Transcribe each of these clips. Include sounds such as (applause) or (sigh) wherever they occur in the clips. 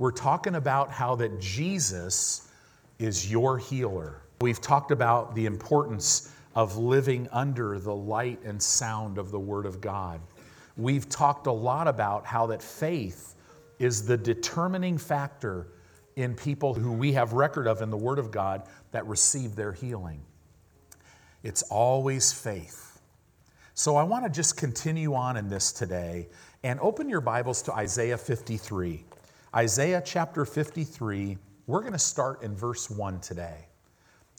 we're talking about how that Jesus is your healer. We've talked about the importance of living under the light and sound of the Word of God. We've talked a lot about how that faith is the determining factor in people who we have record of in the Word of God that receive their healing. It's always faith. So I want to just continue on in this today and open your Bibles to Isaiah 53. Isaiah chapter 53, we're going to start in verse 1 today.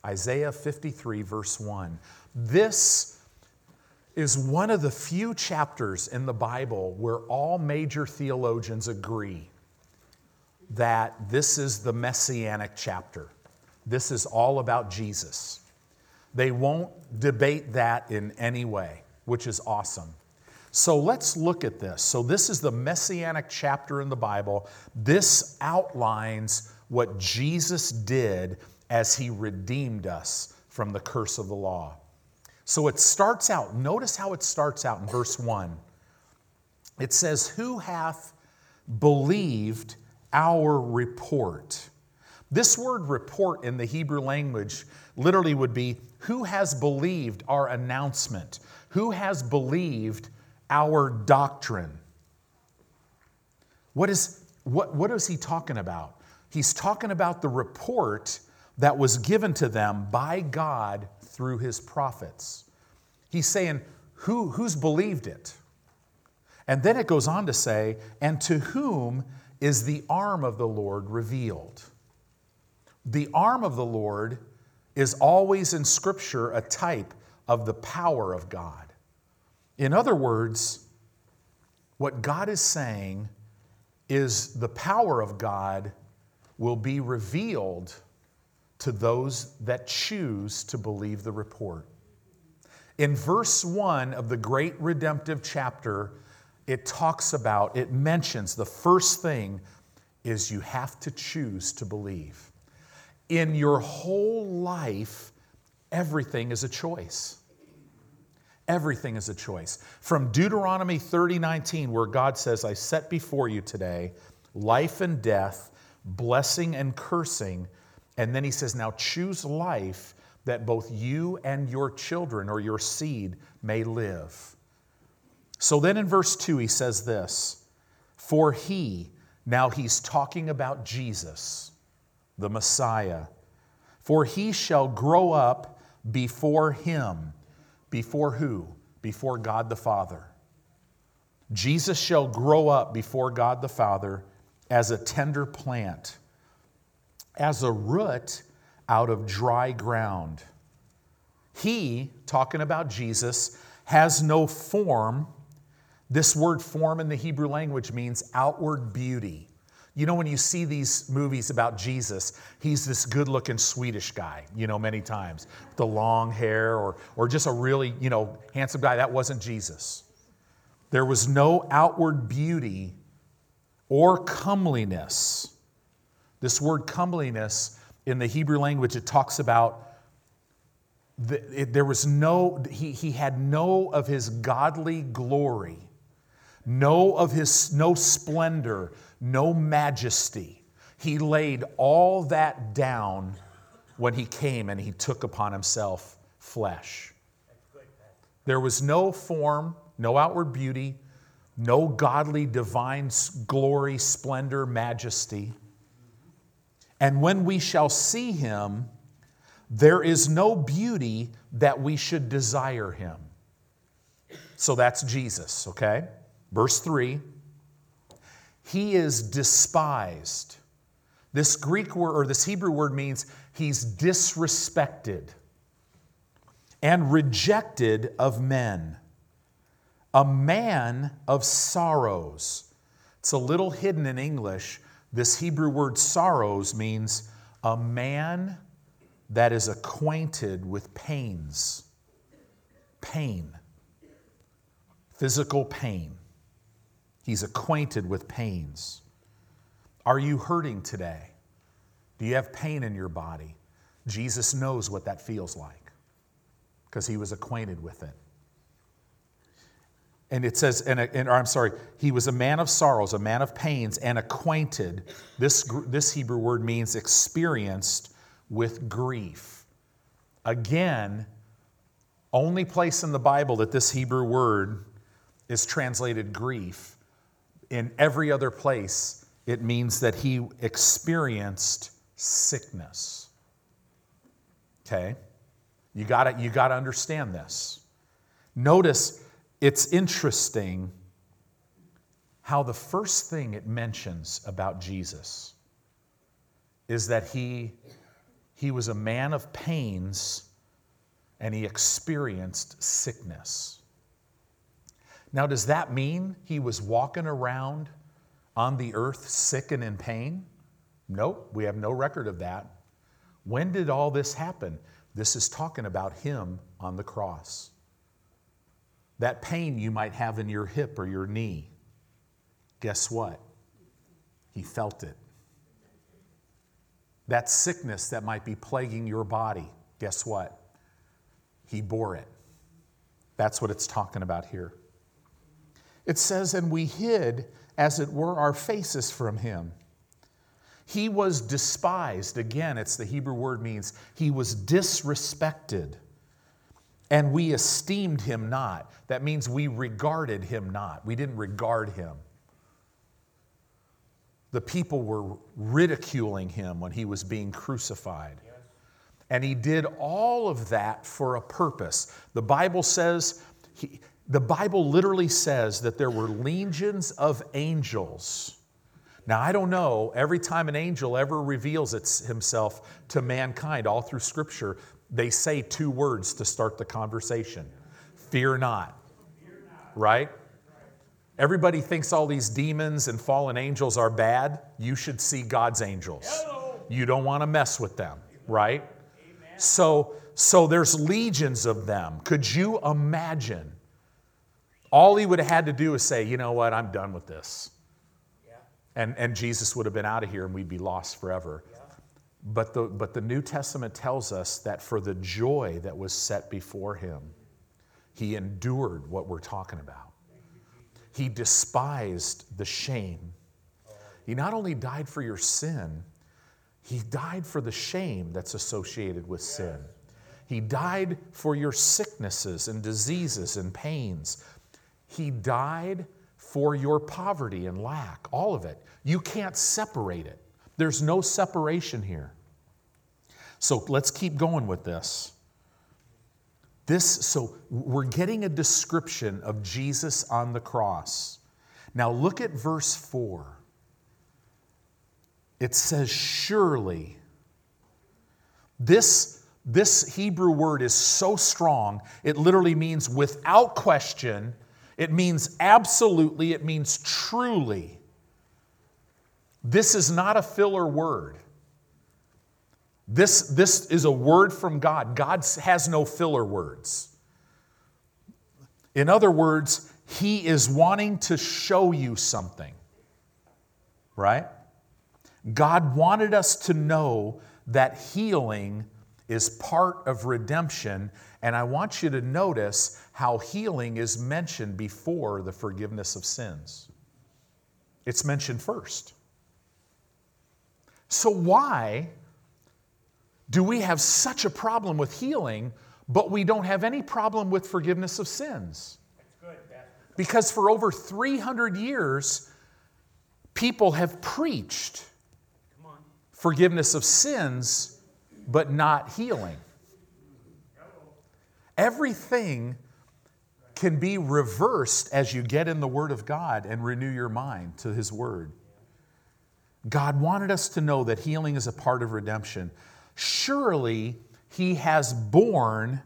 Isaiah 53, verse 1. This is one of the few chapters in the Bible where all major theologians agree that this is the messianic chapter. This is all about Jesus. They won't debate that in any way, which is awesome. So let's look at this. So, this is the messianic chapter in the Bible. This outlines what Jesus did as he redeemed us from the curse of the law. So it starts out, notice how it starts out in verse 1. It says, Who hath believed our report? This word report in the Hebrew language literally would be, Who has believed our announcement? Who has believed our doctrine? What is, what, what is he talking about? He's talking about the report that was given to them by God through his prophets. He's saying, Who, who's believed it? And then it goes on to say, And to whom is the arm of the Lord revealed? The arm of the Lord is always in Scripture a type of the power of God. In other words, what God is saying is the power of God will be revealed to those that choose to believe the report. In verse 1 of the great redemptive chapter, it talks about, it mentions the first thing is you have to choose to believe. In your whole life, everything is a choice. Everything is a choice. From Deuteronomy 30 19, where God says, I set before you today life and death, blessing and cursing. And then he says, Now choose life that both you and your children or your seed may live. So then in verse 2, he says this For he, now he's talking about Jesus, the Messiah, for he shall grow up before him. Before who? Before God the Father. Jesus shall grow up before God the Father as a tender plant as a root out of dry ground. He, talking about Jesus, has no form. This word form in the Hebrew language means outward beauty. You know, when you see these movies about Jesus, he's this good looking Swedish guy, you know, many times, the long hair or, or just a really, you know, handsome guy. That wasn't Jesus. There was no outward beauty or comeliness. This word comeliness in the Hebrew language, it talks about the, it, there was no, he, he had no of his godly glory, no of his, no splendor, no majesty. He laid all that down when he came and he took upon himself flesh. There was no form, no outward beauty, no godly divine glory, splendor, majesty. And when we shall see him, there is no beauty that we should desire him. So that's Jesus, okay? Verse 3 He is despised. This Greek word or this Hebrew word means he's disrespected and rejected of men, a man of sorrows. It's a little hidden in English this Hebrew word sorrows means a man that is acquainted with pains. Pain. Physical pain. He's acquainted with pains. Are you hurting today? Do you have pain in your body? Jesus knows what that feels like because he was acquainted with it. and it says, and, and I'm sorry, he was a man of sorrows, a man of pains, and acquainted. This, this Hebrew word means experienced with grief. Again, only place in the Bible that this Hebrew word is translated grief. In every other place, it means that he experienced sickness. Okay? You got you got to understand this. Notice it's interesting how the first thing it mentions about Jesus is that he, he was a man of pains and he experienced sickness. Now, does that mean he was walking around on the earth sick and in pain? Nope, we have no record of that. When did all this happen? This is talking about him on the cross. That pain you might have in your hip or your knee, guess what? He felt it. That sickness that might be plaguing your body, guess what? He bore it. That's what it's talking about here. It says, and we hid, as it were, our faces from him. He was despised. Again, it's the Hebrew word means he was disrespected and we esteemed him not. That means we regarded him not. We didn't regard him. The people were ridiculing him when he was being crucified. And he did all of that for a purpose. The Bible says, he, the Bible literally says that there were legions of angels. Now, I don't know, every time an angel ever reveals himself to mankind, all through Scripture, they say two words to start the conversation fear not. Right? Everybody thinks all these demons and fallen angels are bad. You should see God's angels. You don't want to mess with them, right? So, so there's legions of them. Could you imagine? All he would have had to do is say, you know what, I'm done with this. And, and Jesus would have been out of here and we'd be lost forever. But the, but the New Testament tells us that for the joy that was set before him, he endured what we're talking about. He despised the shame. He not only died for your sin, he died for the shame that's associated with sin. He died for your sicknesses and diseases and pains. He died for your poverty and lack, all of it. You can't separate it. There's no separation here. So let's keep going with this. This, so we're getting a description of Jesus on the cross. Now look at verse 4. It says, Surely. This, this Hebrew word is so strong, it literally means without question, it means absolutely, it means truly. This is not a filler word. This, this is a word from God. God has no filler words. In other words, He is wanting to show you something, right? God wanted us to know that healing is part of redemption. And I want you to notice how healing is mentioned before the forgiveness of sins. It's mentioned first. So, why do we have such a problem with healing, but we don't have any problem with forgiveness of sins? because for over 300 years, people have preached forgiveness of sins, but not healing. Everything can be reversed as you get in the Word of God and renew your mind to His Word. God wanted us to know that healing is a part of redemption. Surely He has borne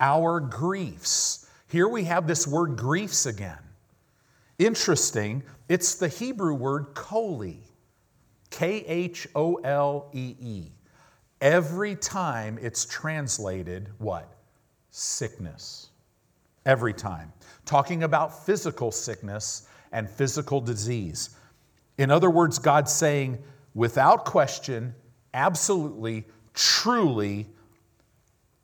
our griefs. Here we have this word griefs again. Interesting, it's the Hebrew word chole, K H O L E E. Every time it's translated, what? Sickness. Every time. Talking about physical sickness and physical disease. In other words, God's saying, without question, absolutely, truly,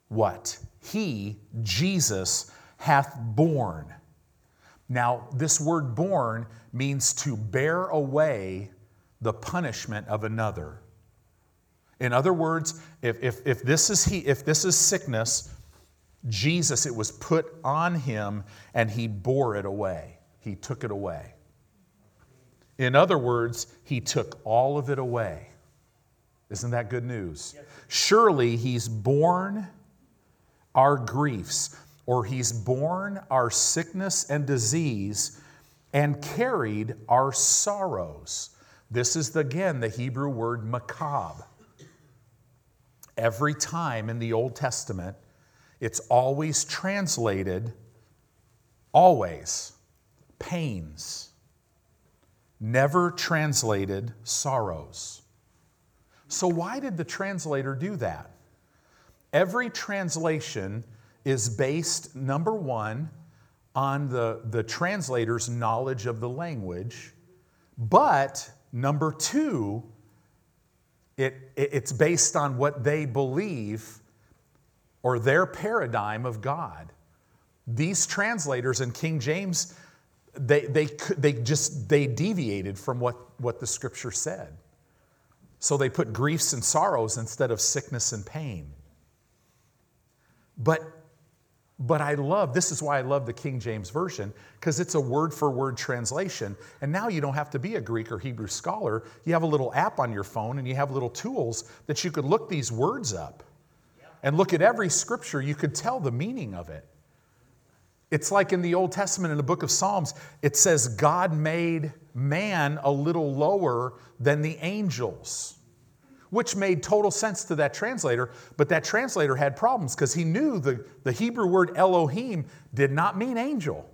what? He, Jesus, hath borne. Now, this word born means to bear away the punishment of another. In other words, if, if, if, this, is he, if this is sickness, Jesus, it was put on him and he bore it away. He took it away. In other words, he took all of it away. Isn't that good news? Surely he's borne our griefs, or he's borne our sickness and disease and carried our sorrows. This is again the Hebrew word makob. Every time in the Old Testament, it's always translated, always, pains, never translated sorrows. So, why did the translator do that? Every translation is based, number one, on the, the translator's knowledge of the language, but number two, it, it, it's based on what they believe or their paradigm of God. These translators in King James, they, they, they just they deviated from what, what the scripture said. So they put griefs and sorrows instead of sickness and pain. But but I love, this is why I love the King James Version, because it's a word for word translation. And now you don't have to be a Greek or Hebrew scholar. You have a little app on your phone and you have little tools that you could look these words up and look at every scripture. You could tell the meaning of it. It's like in the Old Testament, in the book of Psalms, it says, God made man a little lower than the angels, which made total sense to that translator. But that translator had problems because he knew the, the Hebrew word Elohim did not mean angel.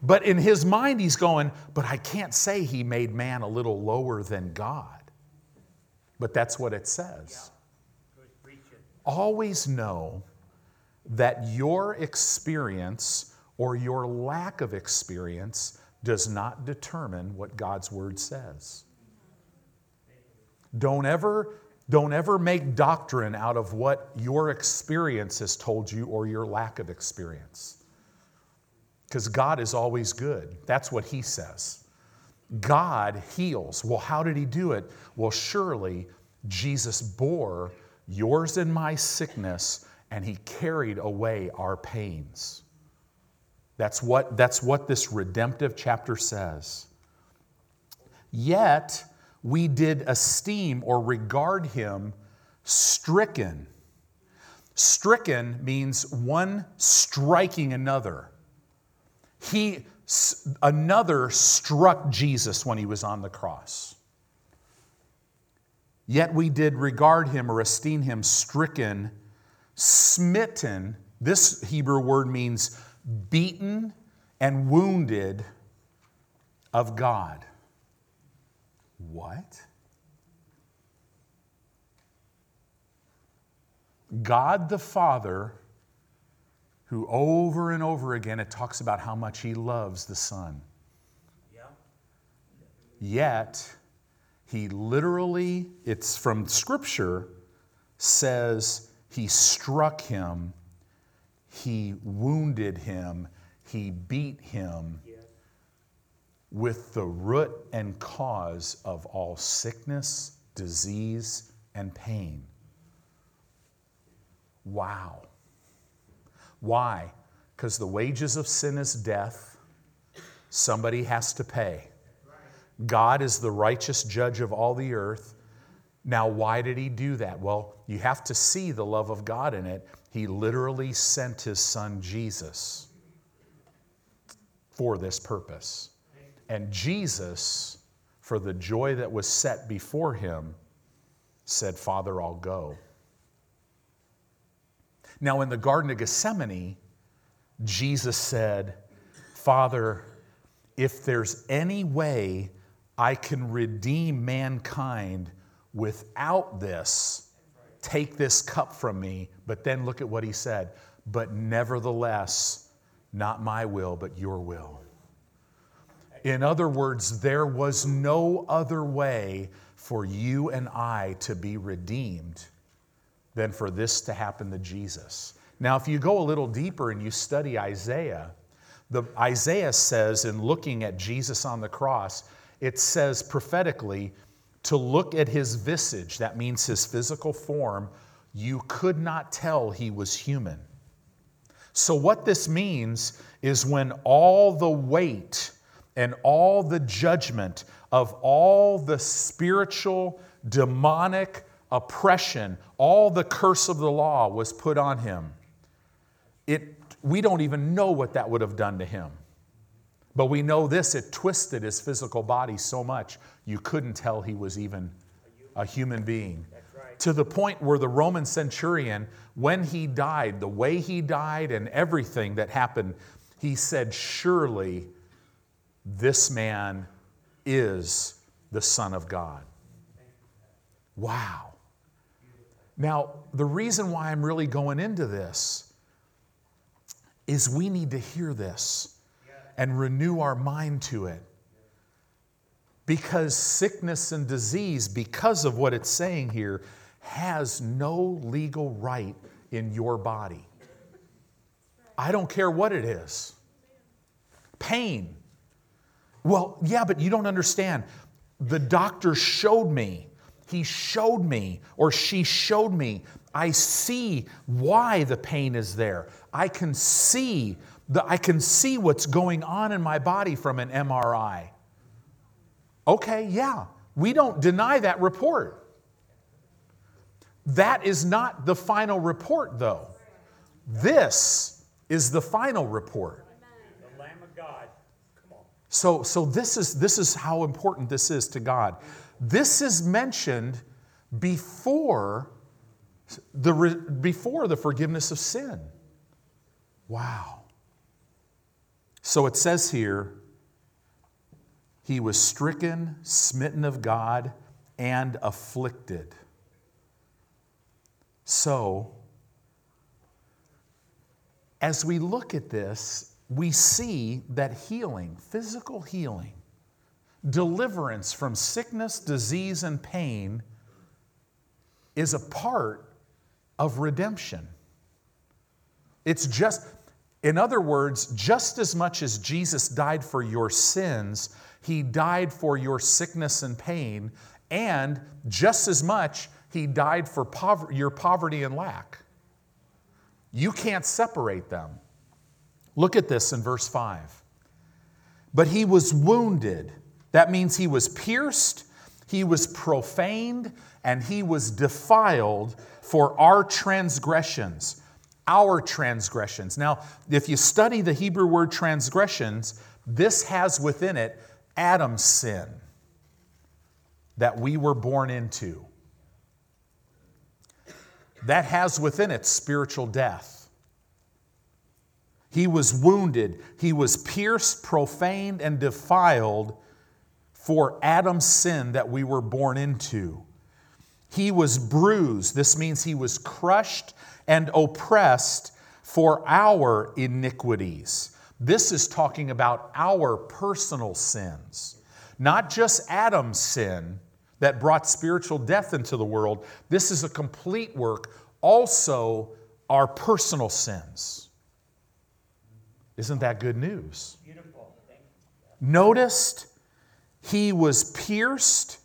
But in his mind, he's going, But I can't say he made man a little lower than God. But that's what it says. Always know that your experience or your lack of experience does not determine what God's word says. Don't ever, don't ever make doctrine out of what your experience has told you or your lack of experience. Because God is always good. That's what He says. God heals. Well, how did He do it? Well, surely Jesus bore yours and my sickness and he carried away our pains. That's what, that's what this redemptive chapter says. Yet we did esteem or regard him stricken. Stricken means one striking another. He, another struck Jesus when he was on the cross. Yet we did regard him or esteem him stricken smitten, this Hebrew word means beaten and wounded of God. What? God the Father, who over and over again it talks about how much he loves the Son. Yeah. Yet, he literally, it's from Scripture, says, he struck him, he wounded him, he beat him with the root and cause of all sickness, disease, and pain. Wow. Why? Because the wages of sin is death. Somebody has to pay. God is the righteous judge of all the earth. Now, why did he do that? Well, you have to see the love of God in it. He literally sent his son Jesus for this purpose. And Jesus, for the joy that was set before him, said, Father, I'll go. Now, in the Garden of Gethsemane, Jesus said, Father, if there's any way I can redeem mankind, without this, take this cup from me. But then look at what he said. But nevertheless, not my will, but your will. In other words, there was no other way for you and I to be redeemed than for this to happen to Jesus. Now, if you go a little deeper and you study Isaiah, the Isaiah says in looking at Jesus on the cross, it says prophetically to look at his visage, that means his physical form, you could not tell he was human. So, what this means is when all the weight and all the judgment of all the spiritual, demonic oppression, all the curse of the law was put on him, it, we don't even know what that would have done to him. But we know this it twisted his physical body so much you couldn't tell he was even a human being. Right. To the point where the Roman centurion, when he died, the way he died and everything that happened, he said, Surely this man is the Son of God. Wow. Now, the reason why I'm really going into this is we need to hear this and renew our mind to it. Because sickness and disease, because of what it's saying here, has no legal right in your body. I don't care what it is. Pain. Well, yeah, but you don't understand. The doctor showed me. He showed me, or she showed me. I see why the pain is there. I can see I can see what's going on in my body from an MRI. Okay, yeah, we don't deny that report. That is not the final report, though. This is the final report. The Lamb of God. Come on. So, so this, is, this is how important this is to God. This is mentioned before the, before the forgiveness of sin. Wow. So it says here, he was stricken, smitten of God, and afflicted. So, as we look at this, we see that healing, physical healing, deliverance from sickness, disease, and pain is a part of redemption. It's just, in other words, just as much as Jesus died for your sins, he died for your sickness and pain, and just as much, he died for your poverty and lack. You can't separate them. Look at this in verse 5. But he was wounded. That means he was pierced, he was profaned, and he was defiled for our transgressions our transgressions. Now, if you study the Hebrew word transgressions, this has within it Adam's sin that we were born into. That has within it spiritual death. He was wounded, he was pierced, profaned, and defiled for Adam's sin that we were born into. He was bruised. This means he was crushed and oppressed for our iniquities. This is talking about our personal sins, not just Adam's sin that brought spiritual death into the world. This is a complete work, also our personal sins. Isn't that good news? Beautiful. Noticed he was pierced,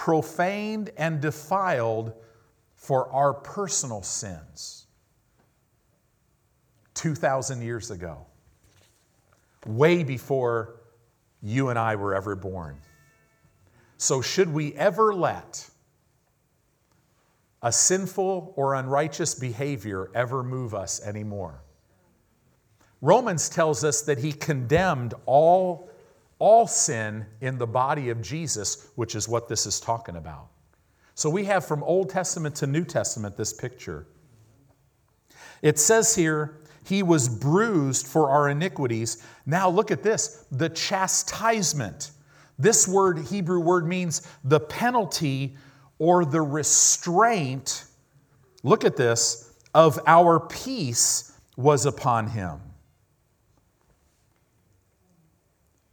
profaned, and defiled for our personal sins. 2,000 years ago, way before you and I were ever born. So, should we ever let a sinful or unrighteous behavior ever move us anymore? Romans tells us that he condemned all, all sin in the body of Jesus, which is what this is talking about. So we have from Old Testament to New Testament this picture. It says here he was bruised for our iniquities. Now look at this the chastisement. This word, Hebrew word, means the penalty or the restraint. Look at this of our peace was upon him.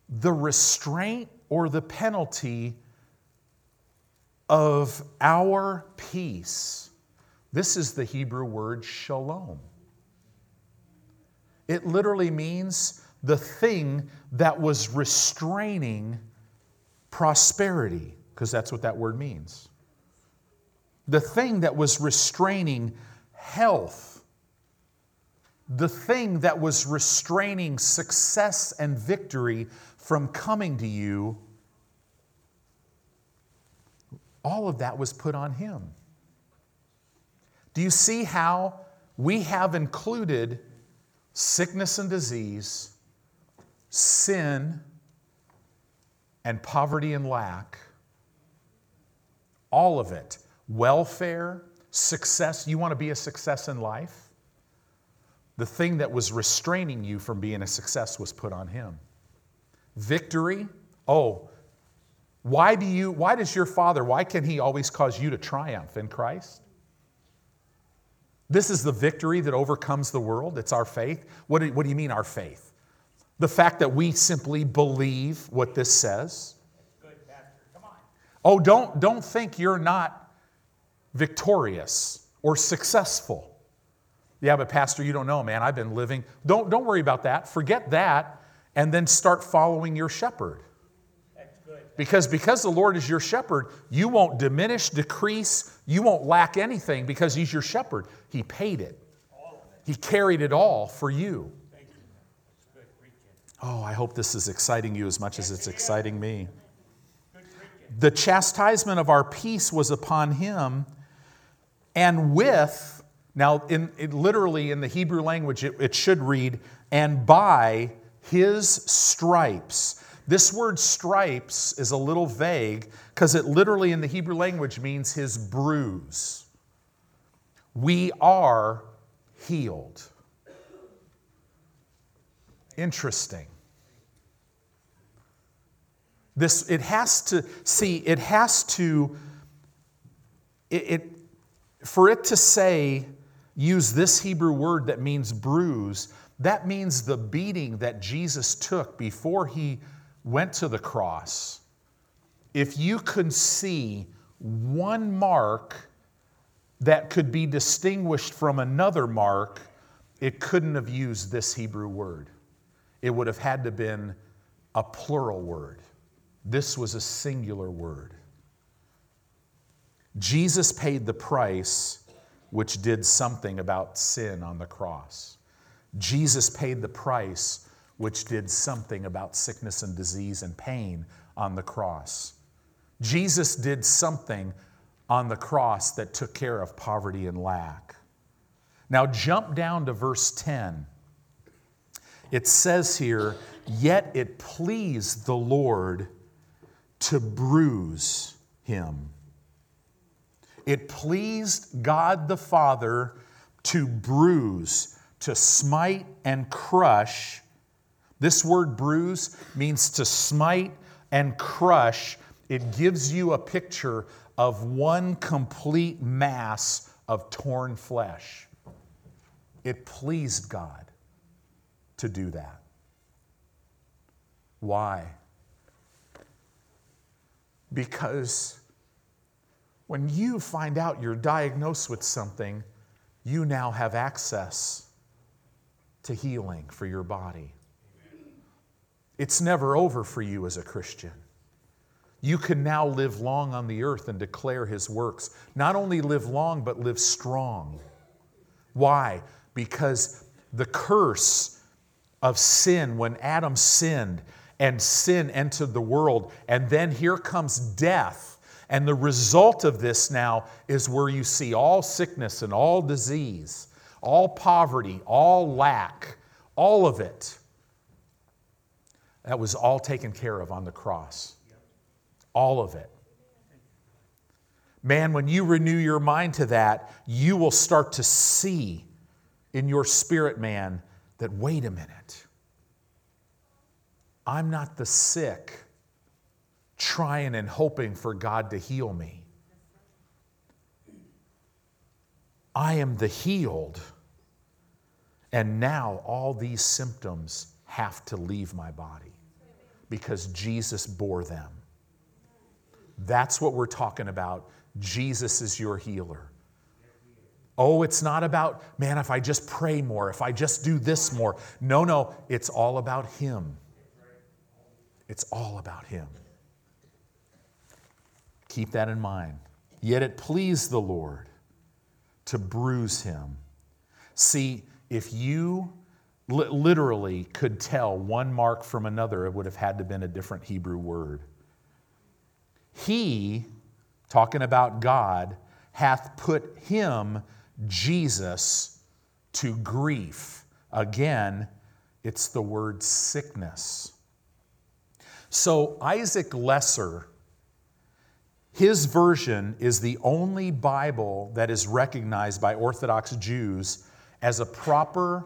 The restraint or the penalty of our peace. This is the Hebrew word shalom. It literally means the thing that was restraining prosperity, because that's what that word means. The thing that was restraining health, the thing that was restraining success and victory from coming to you, all of that was put on him. Do you see how we have included sickness and disease, sin, and poverty and lack? All of it. Welfare, success. You want to be a success in life? The thing that was restraining you from being a success was put on him. Victory. Oh, why do you why does your father why can he always cause you to triumph in Christ? This is the victory that overcomes the world. It's our faith. What do, what do you mean, our faith? The fact that we simply believe what this says. Good, Pastor. Come on. Oh, don't, don't think you're not victorious or successful. Yeah, but Pastor, you don't know, man. I've been living. Don't, don't worry about that. Forget that and then start following your shepherd. Because because the Lord is your shepherd, you won't diminish, decrease, you won't lack anything because he's your shepherd. He paid it. He carried it all for you. Oh, I hope this is exciting you as much as it's exciting me. The chastisement of our peace was upon him, and with, now, in, it, literally in the Hebrew language, it, it should read, and by his stripes. This word stripes is a little vague because it literally in the Hebrew language means his bruise. We are healed. Interesting. This, it has to, see, it has to, it, it, for it to say, use this Hebrew word that means bruise, that means the beating that Jesus took before he went to the cross. If you could see one mark that could be distinguished from another mark, it couldn't have used this Hebrew word. It would have had to been a plural word. This was a singular word. Jesus paid the price which did something about sin on the cross. Jesus paid the price which did something about sickness and disease and pain on the cross. Jesus did something on the cross that took care of poverty and lack. Now, jump down to verse 10. It says here, Yet it pleased the Lord to bruise him. It pleased God the Father to bruise, to smite and crush. This word bruise means to smite and crush. It gives you a picture of one complete mass of torn flesh. It pleased God to do that. Why? Because when you find out you're diagnosed with something, you now have access to healing for your body. It's never over for you as a Christian. You can now live long on the earth and declare his works. Not only live long, but live strong. Why? Because the curse of sin, when Adam sinned and sin entered the world, and then here comes death. And the result of this now is where you see all sickness and all disease, all poverty, all lack, all of it. That was all taken care of on the cross. All of it. Man, when you renew your mind to that, you will start to see in your spirit, man, that wait a minute. I'm not the sick trying and hoping for God to heal me. I am the healed. And now all these symptoms have to leave my body because Jesus bore them. That's what we're talking about. Jesus is your healer. Oh, it's not about, man, if I just pray more, if I just do this more. No, no, it's all about Him. It's all about Him. Keep that in mind. Yet it pleased the Lord to bruise him. See, if you li- literally could tell one mark from another, it would have had to have been a different Hebrew word. He, talking about God, hath put him, Jesus, to grief. Again, it's the word sickness. So Isaac Leeser, his version is the only Bible that is recognized by Orthodox Jews as a proper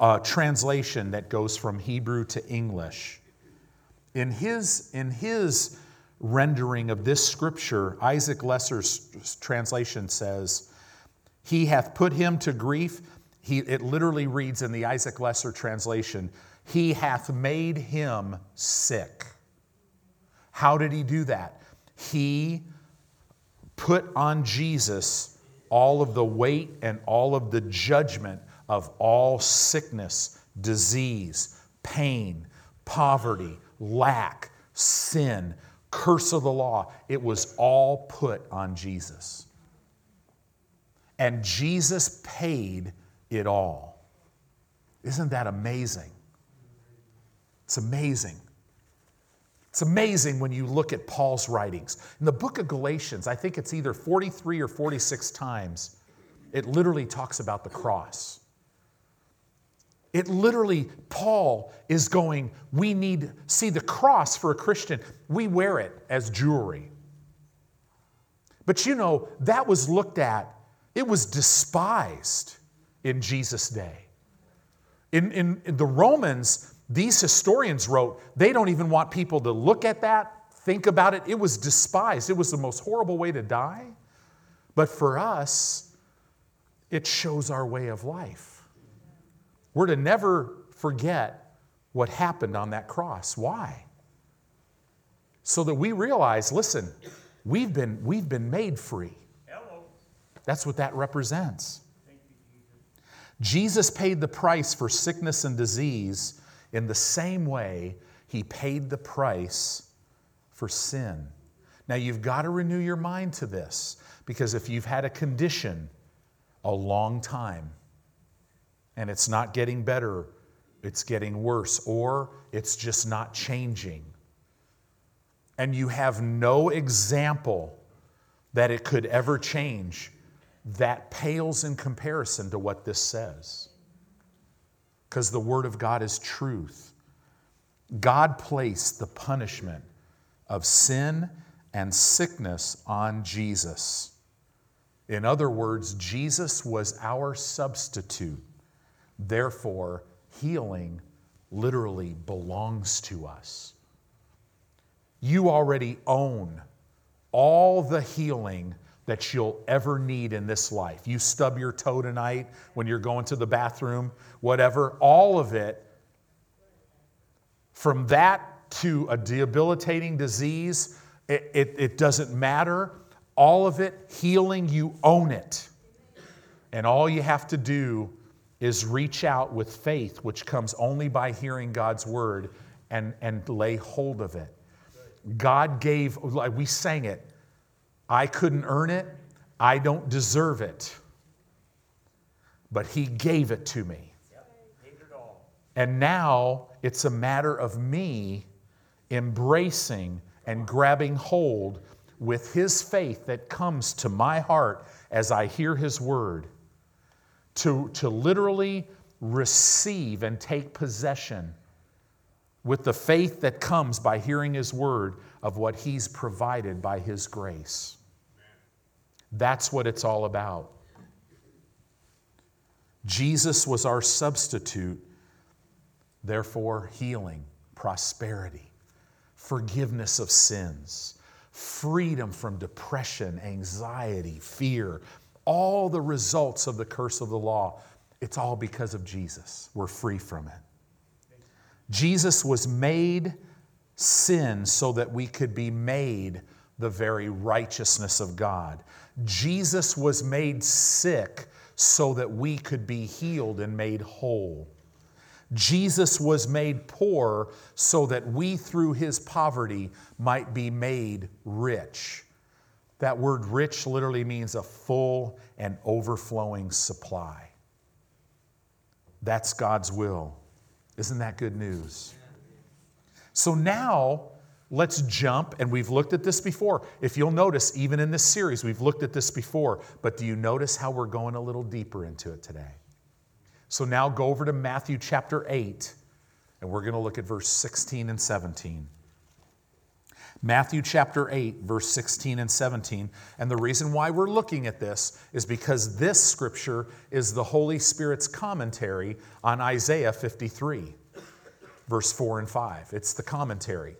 uh, translation that goes from Hebrew to English. In his, in his rendering of this scripture, Isaac Leeser's translation says, He hath put him to grief. He, it literally reads in the Isaac Leeser translation, He hath made him sick. How did he do that? He put on Jesus all of the weight and all of the judgment of all sickness, disease, pain, poverty, lack, sin, curse of the law. It was all put on Jesus. And Jesus paid it all. Isn't that amazing? It's amazing. It's amazing when you look at Paul's writings. In the book of Galatians, I think it's either 43 or 46 times, it literally talks about the cross. It literally, Paul is going, we need, see, the cross for a Christian, we wear it as jewelry. But you know, that was looked at, it was despised in Jesus' day. In, in, in the Romans, these historians wrote, they don't even want people to look at that, think about it. It was despised, it was the most horrible way to die. But for us, it shows our way of life. We're to never forget what happened on that cross. Why? So that we realize listen, we've been, we've been made free. Hello. That's what that represents. Jesus paid the price for sickness and disease in the same way, he paid the price for sin. Now, you've got to renew your mind to this because if you've had a condition a long time and it's not getting better, it's getting worse, or it's just not changing, and you have no example that it could ever change, that pales in comparison to what this says because the Word of God is truth. God placed the punishment of sin and sickness on Jesus. In other words, Jesus was our substitute. Therefore, healing literally belongs to us. You already own all the healing that you'll ever need in this life. You stub your toe tonight when you're going to the bathroom, whatever, all of it, from that to a debilitating disease, it, it, it doesn't matter. All of it, healing, you own it. And all you have to do is reach out with faith, which comes only by hearing God's word, and, and lay hold of it. God gave, like we sang it, I couldn't earn it. I don't deserve it. But He gave it to me. And now it's a matter of me embracing and grabbing hold with His faith that comes to my heart as I hear His word to, to literally receive and take possession with the faith that comes by hearing His word of what He's provided by His grace. That's what it's all about. Jesus was our substitute, therefore, healing, prosperity, forgiveness of sins, freedom from depression, anxiety, fear, all the results of the curse of the law. It's all because of Jesus. We're free from it. Jesus was made sin so that we could be made the very righteousness of God. Jesus was made sick so that we could be healed and made whole. Jesus was made poor so that we, through his poverty, might be made rich. That word rich literally means a full and overflowing supply. That's God's will. Isn't that good news? So now let's jump, and we've looked at this before. If you'll notice, even in this series, we've looked at this before, but do you notice how we're going a little deeper into it today? So now go over to Matthew chapter 8, and we're going to look at verse 16 and 17. Matthew chapter 8, verse 16 and 17. And the reason why we're looking at this is because this scripture is the Holy Spirit's commentary on Isaiah 53, verse 4 and 5. It's the commentary.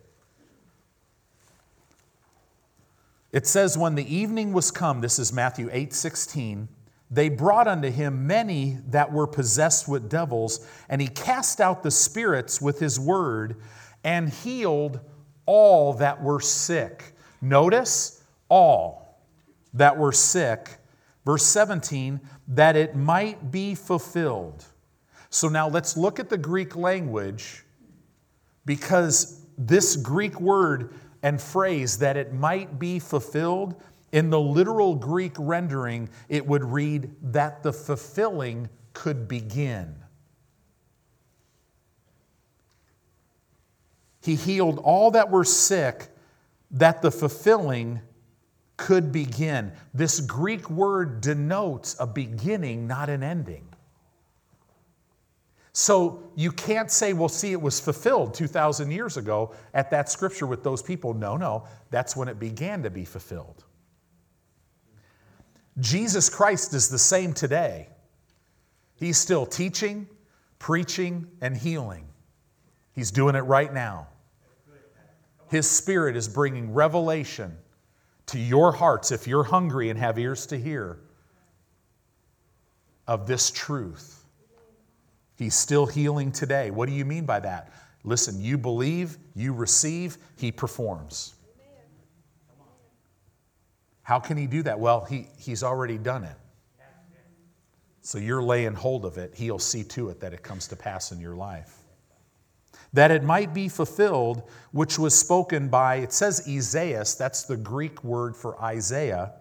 It says, When the evening was come, this is Matthew 8, 16, they brought unto him many that were possessed with devils, and he cast out the spirits with his word and healed all that were sick. Notice, all that were sick. Verse 17, that it might be fulfilled. So now let's look at the Greek language because this Greek word and phrase, that it might be fulfilled, in the literal Greek rendering, it would read that the fulfilling could begin. He healed all that were sick, that the fulfilling could begin. This Greek word denotes a beginning, not an ending. So you can't say, well, see, it was fulfilled 2,000 years ago at that scripture with those people. No, no, that's when it began to be fulfilled. Jesus Christ is the same today. He's still teaching, preaching, and healing. He's doing it right now. His Spirit is bringing revelation to your hearts if you're hungry and have ears to hear of this truth. He's still healing today. What do you mean by that? Listen, you believe, you receive, He performs. How can He do that? Well, he, He's already done it. So you're laying hold of it. He'll see to it that it comes to pass in your life that it might be fulfilled, which was spoken by, it says Isaiah, that's the Greek word for Isaiah,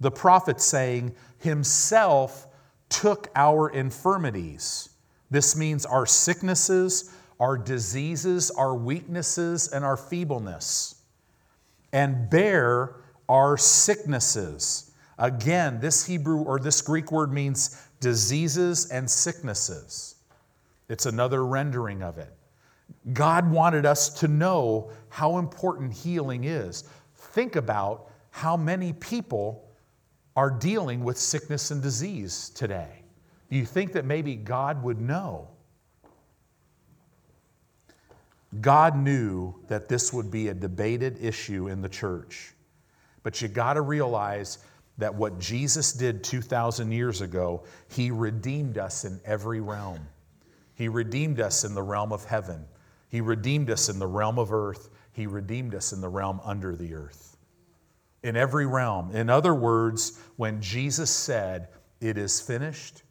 the prophet saying, Himself took our infirmities. This means our sicknesses, our diseases, our weaknesses, and our feebleness, and bear our sicknesses. Again, this Hebrew or this Greek word means diseases and sicknesses. It's another rendering of it. God wanted us to know how important healing is. Think about how many people are dealing with sickness and disease today. You think that maybe God would know? God knew that this would be a debated issue in the church. But you got to realize that what Jesus did 2,000 years ago, He redeemed us in every realm. He redeemed us in the realm of heaven. He redeemed us in the realm of earth, He redeemed us in the realm under the earth. In every realm. In other words, when Jesus said, It is finished,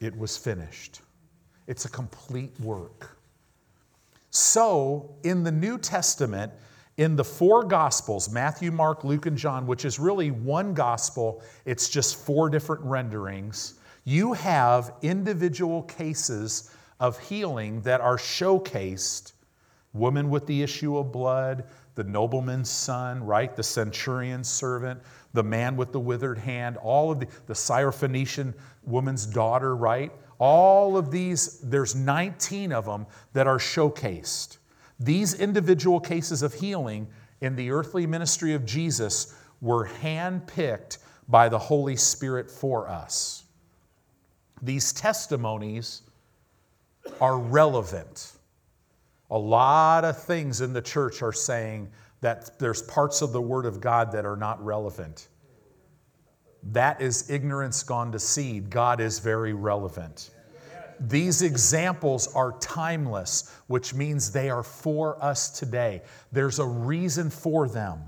it was finished. It's a complete work. So, in the New Testament, in the four Gospels Matthew, Mark, Luke, and John, which is really one gospel, it's just four different renderings. You have individual cases of healing that are showcased woman with the issue of blood, the nobleman's son, right? The centurion's servant, the man with the withered hand, all of the, the Syrophoenician woman's daughter, right? All of these, there's 19 of them that are showcased. These individual cases of healing in the earthly ministry of Jesus were handpicked by the Holy Spirit for us. These testimonies are relevant. A lot of things in the church are saying that there's parts of the Word of God that are not relevant. That is ignorance gone to seed. God is very relevant. These examples are timeless, which means they are for us today. There's a reason for them.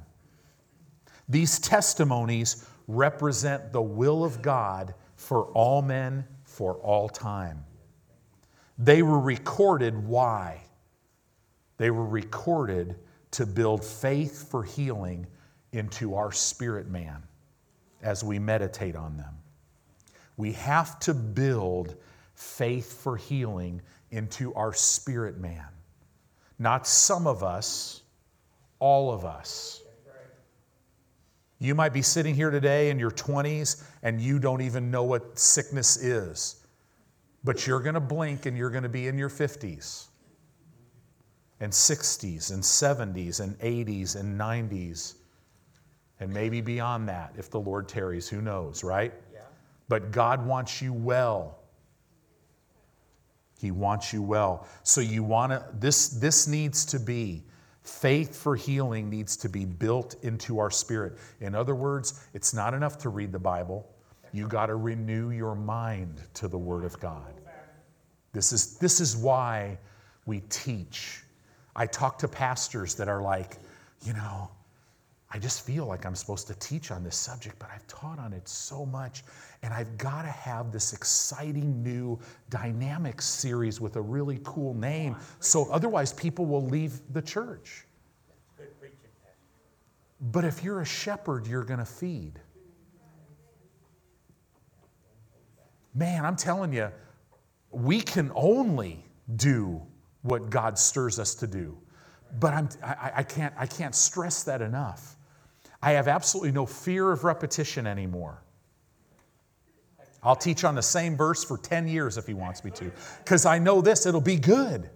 These testimonies represent the will of God for all men for all time. They were recorded why? They were recorded to build faith for healing into our spirit man as we meditate on them. We have to build faith for healing into our spirit man. Not some of us, all of us. You might be sitting here today in your 20s and you don't even know what sickness is, but you're going to blink and you're going to be in your 50s and 60s and 70s and 80s and 90s and maybe beyond that if the Lord tarries, who knows, right? Yeah. But God wants you well. He wants you well. So you want to this this needs to be faith for healing needs to be built into our spirit. In other words, it's not enough to read the Bible. You got to renew your mind to the word of God. This is this is why we teach. I talk to pastors that are like, you know, I just feel like I'm supposed to teach on this subject, but I've taught on it so much. And I've got to have this exciting new dynamic series with a really cool name. So otherwise, people will leave the church. But if you're a shepherd, you're going to feed. Man, I'm telling you, we can only do what God stirs us to do. But I'm, I, I, can't, I can't stress that enough. I have absolutely no fear of repetition anymore. I'll teach on the same verse for 10 years if he wants me to, because I know this, it'll be good.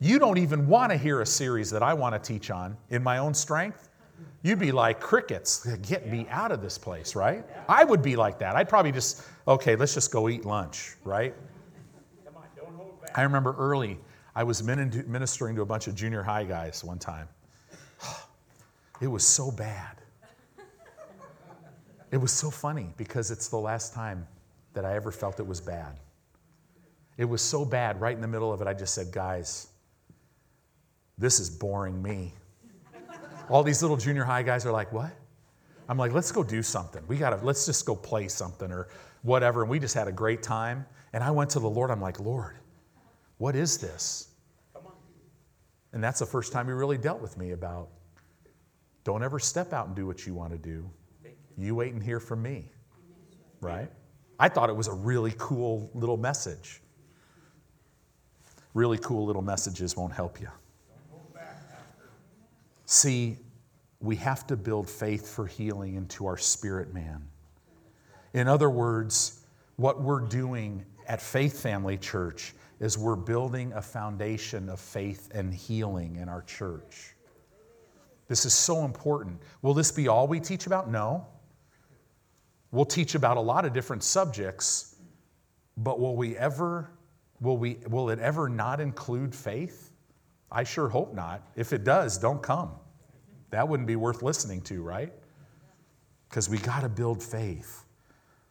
You don't even want to hear a series that I want to teach on in my own strength. You'd be like crickets, get me out of this place, right? I would be like that. I'd probably just, okay, let's just go eat lunch, right? Come on, don't hold back. I remember early, I was ministering to a bunch of junior high guys one time. (sighs) It was so bad. It was so funny because it's the last time that I ever felt it was bad. It was so bad, right in the middle of it, I just said, guys, this is boring me. All these little junior high guys are like, what? I'm like, let's go do something. We gotta, let's just go play something or whatever. And we just had a great time. And I went to the Lord, I'm like, Lord, what is this? And that's the first time he really dealt with me about don't ever step out and do what you want to do. You wait and hear from me. Right? I thought it was a really cool little message. Really cool little messages won't help you. See, we have to build faith for healing into our spirit man. In other words, what we're doing at Faith Family Church is we're building a foundation of faith and healing in our church. This is so important. Will this be all we teach about? No. We'll teach about a lot of different subjects, but will we ever will we will it ever not include faith? I sure hope not. If it does, don't come. That wouldn't be worth listening to, right? Because we got to build faith.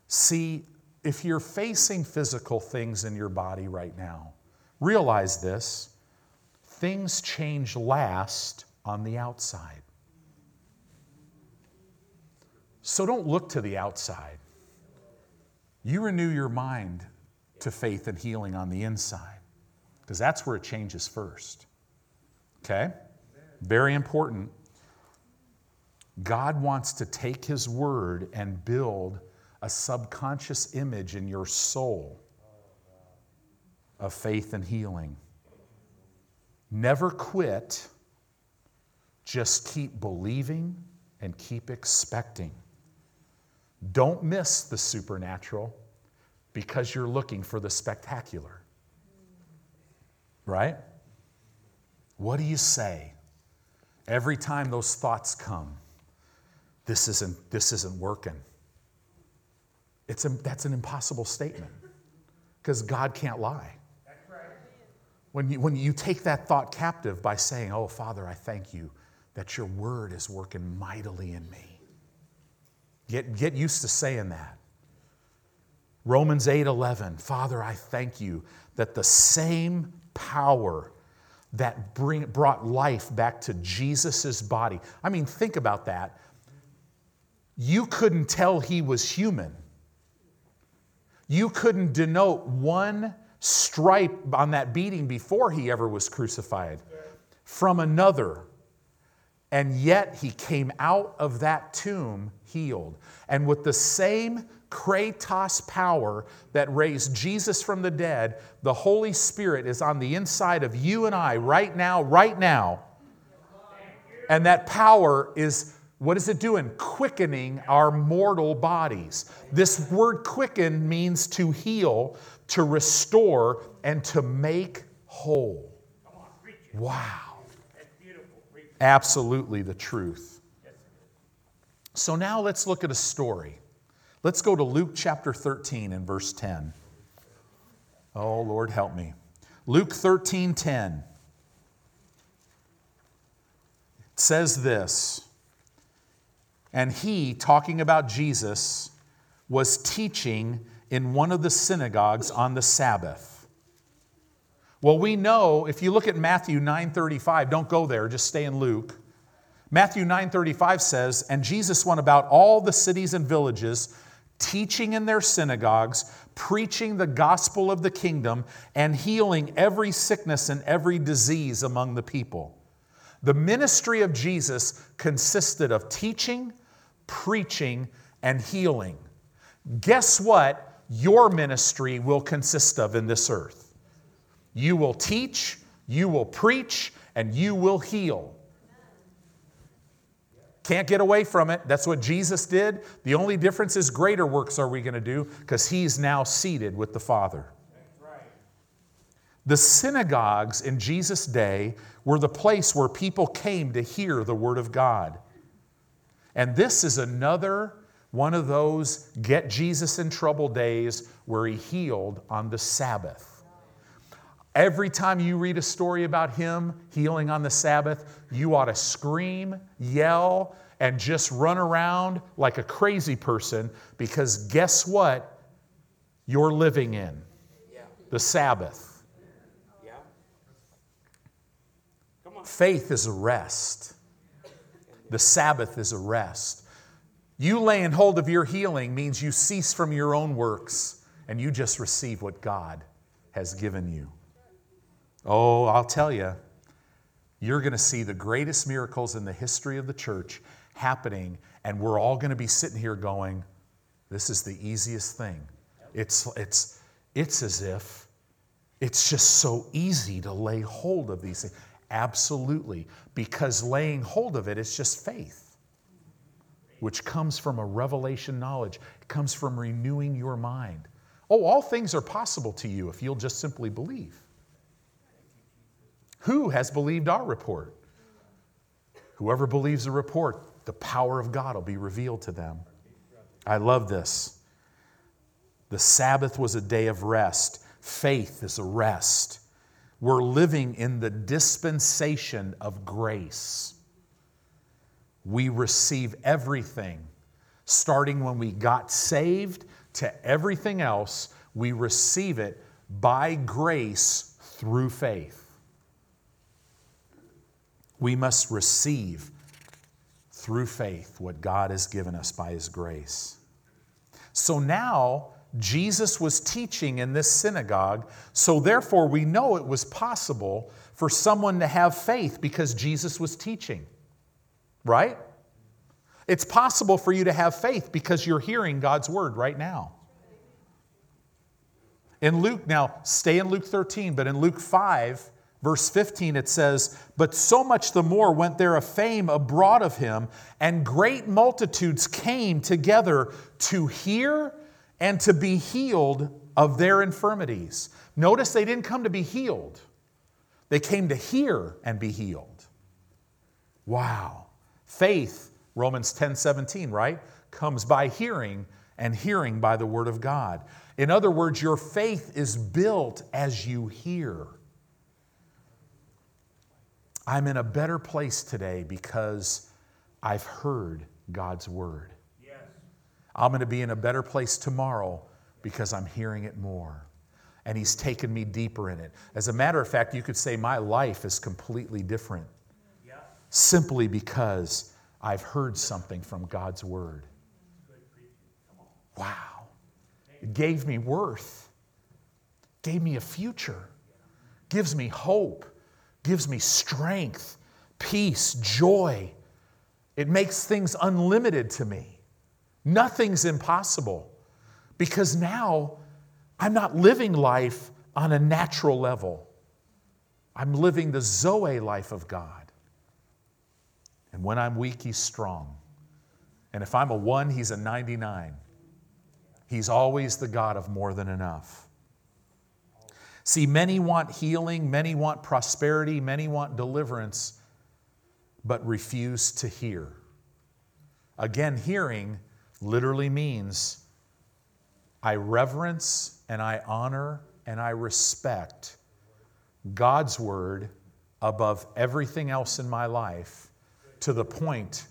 See, if you're facing physical things in your body right now, realize this things change last on the outside. So don't look to the outside. You renew your mind to faith and healing on the inside, because that's where it changes first. Okay? Very important. God wants to take His word and build a subconscious image in your soul of faith and healing. Never quit, just keep believing and keep expecting. Don't miss the supernatural because you're looking for the spectacular. Right? What do you say every time those thoughts come? This isn't, this isn't working. It's a, that's an impossible statement because God can't lie. When you, when you take that thought captive by saying, Oh, Father, I thank you that your word is working mightily in me. Get, get used to saying that. Romans 8 11, Father, I thank you that the same power that bring, brought life back to Jesus' body. I mean, think about that. you couldn't tell he was human. You couldn't denote one stripe on that beating before he ever was crucified from another. And yet he came out of that tomb healed. And with the same kratos power that raised Jesus from the dead, the Holy Spirit is on the inside of you and I right now, right now. And that power is what is it doing? Quickening our mortal bodies. This word quicken means to heal, to restore, and to make whole. Wow. Absolutely the truth. So now let's look at a story. Let's go to Luke chapter 13 and verse 10. Oh, Lord, help me. Luke 13 10 says this and he, talking about Jesus, was teaching in one of the synagogues on the Sabbath. Well, we know if you look at Matthew 9:35, don't go there, just stay in Luke. Matthew 9:35 says, "And Jesus went about all the cities and villages, teaching in their synagogues, preaching the gospel of the kingdom, and healing every sickness and every disease among the people." The ministry of Jesus consisted of teaching, preaching, and healing. Guess what your ministry will consist of in this earth? You will teach, you will preach, and you will heal. Can't get away from it. That's what Jesus did. The only difference is greater works are we going to do because he's now seated with the Father. The synagogues in Jesus' day were the place where people came to hear the Word of God. And this is another one of those get Jesus in trouble days where he healed on the Sabbath. Every time you read a story about him healing on the Sabbath, you ought to scream, yell, and just run around like a crazy person because guess what? You're living in the Sabbath. Yeah. Come on. Faith is a rest. The Sabbath is a rest. You laying hold of your healing means you cease from your own works and you just receive what God has given you. Oh, I'll tell you, you're going to see the greatest miracles in the history of the church happening, and we're all going to be sitting here going, This is the easiest thing. It's, it's, it's as if it's just so easy to lay hold of these things. Absolutely, because laying hold of it is just faith, which comes from a revelation knowledge. It comes from renewing your mind. Oh, all things are possible to you if you'll just simply believe. Who has believed our report? Whoever believes the report, the power of God will be revealed to them. I love this. The Sabbath was a day of rest, faith is a rest. We're living in the dispensation of grace. We receive everything, starting when we got saved to everything else, we receive it by grace through faith. We must receive through faith what God has given us by His grace. So now, Jesus was teaching in this synagogue, so therefore we know it was possible for someone to have faith because Jesus was teaching. Right? It's possible for you to have faith because you're hearing God's word right now. In Luke, now stay in Luke 13, but in Luke 5, verse 15, it says, But so much the more went there a fame abroad of him, and great multitudes came together to hear and to be healed of their infirmities. Notice they didn't come to be healed, they came to hear and be healed. Wow. Faith, Romans 10 17, right? Comes by hearing, and hearing by the word of God. In other words, your faith is built as you hear. I'm in a better place today because I've heard God's word. I'm going to be in a better place tomorrow because I'm hearing it more. And He's taken me deeper in it. As a matter of fact, you could say my life is completely different Yeah. simply because I've heard something from God's word. Wow. It gave me worth, gave me a future, gives me hope, gives me strength, peace, joy. It makes things unlimited to me. Nothing's impossible because now I'm not living life on a natural level. I'm living the Zoe life of God. And when I'm weak, He's strong. And if I'm a one, He's a 99. He's always the God of more than enough. See, many want healing, many want prosperity, many want deliverance, but refuse to hear. Again, hearing literally means I reverence and I honor and I respect God's word above everything else in my life to the point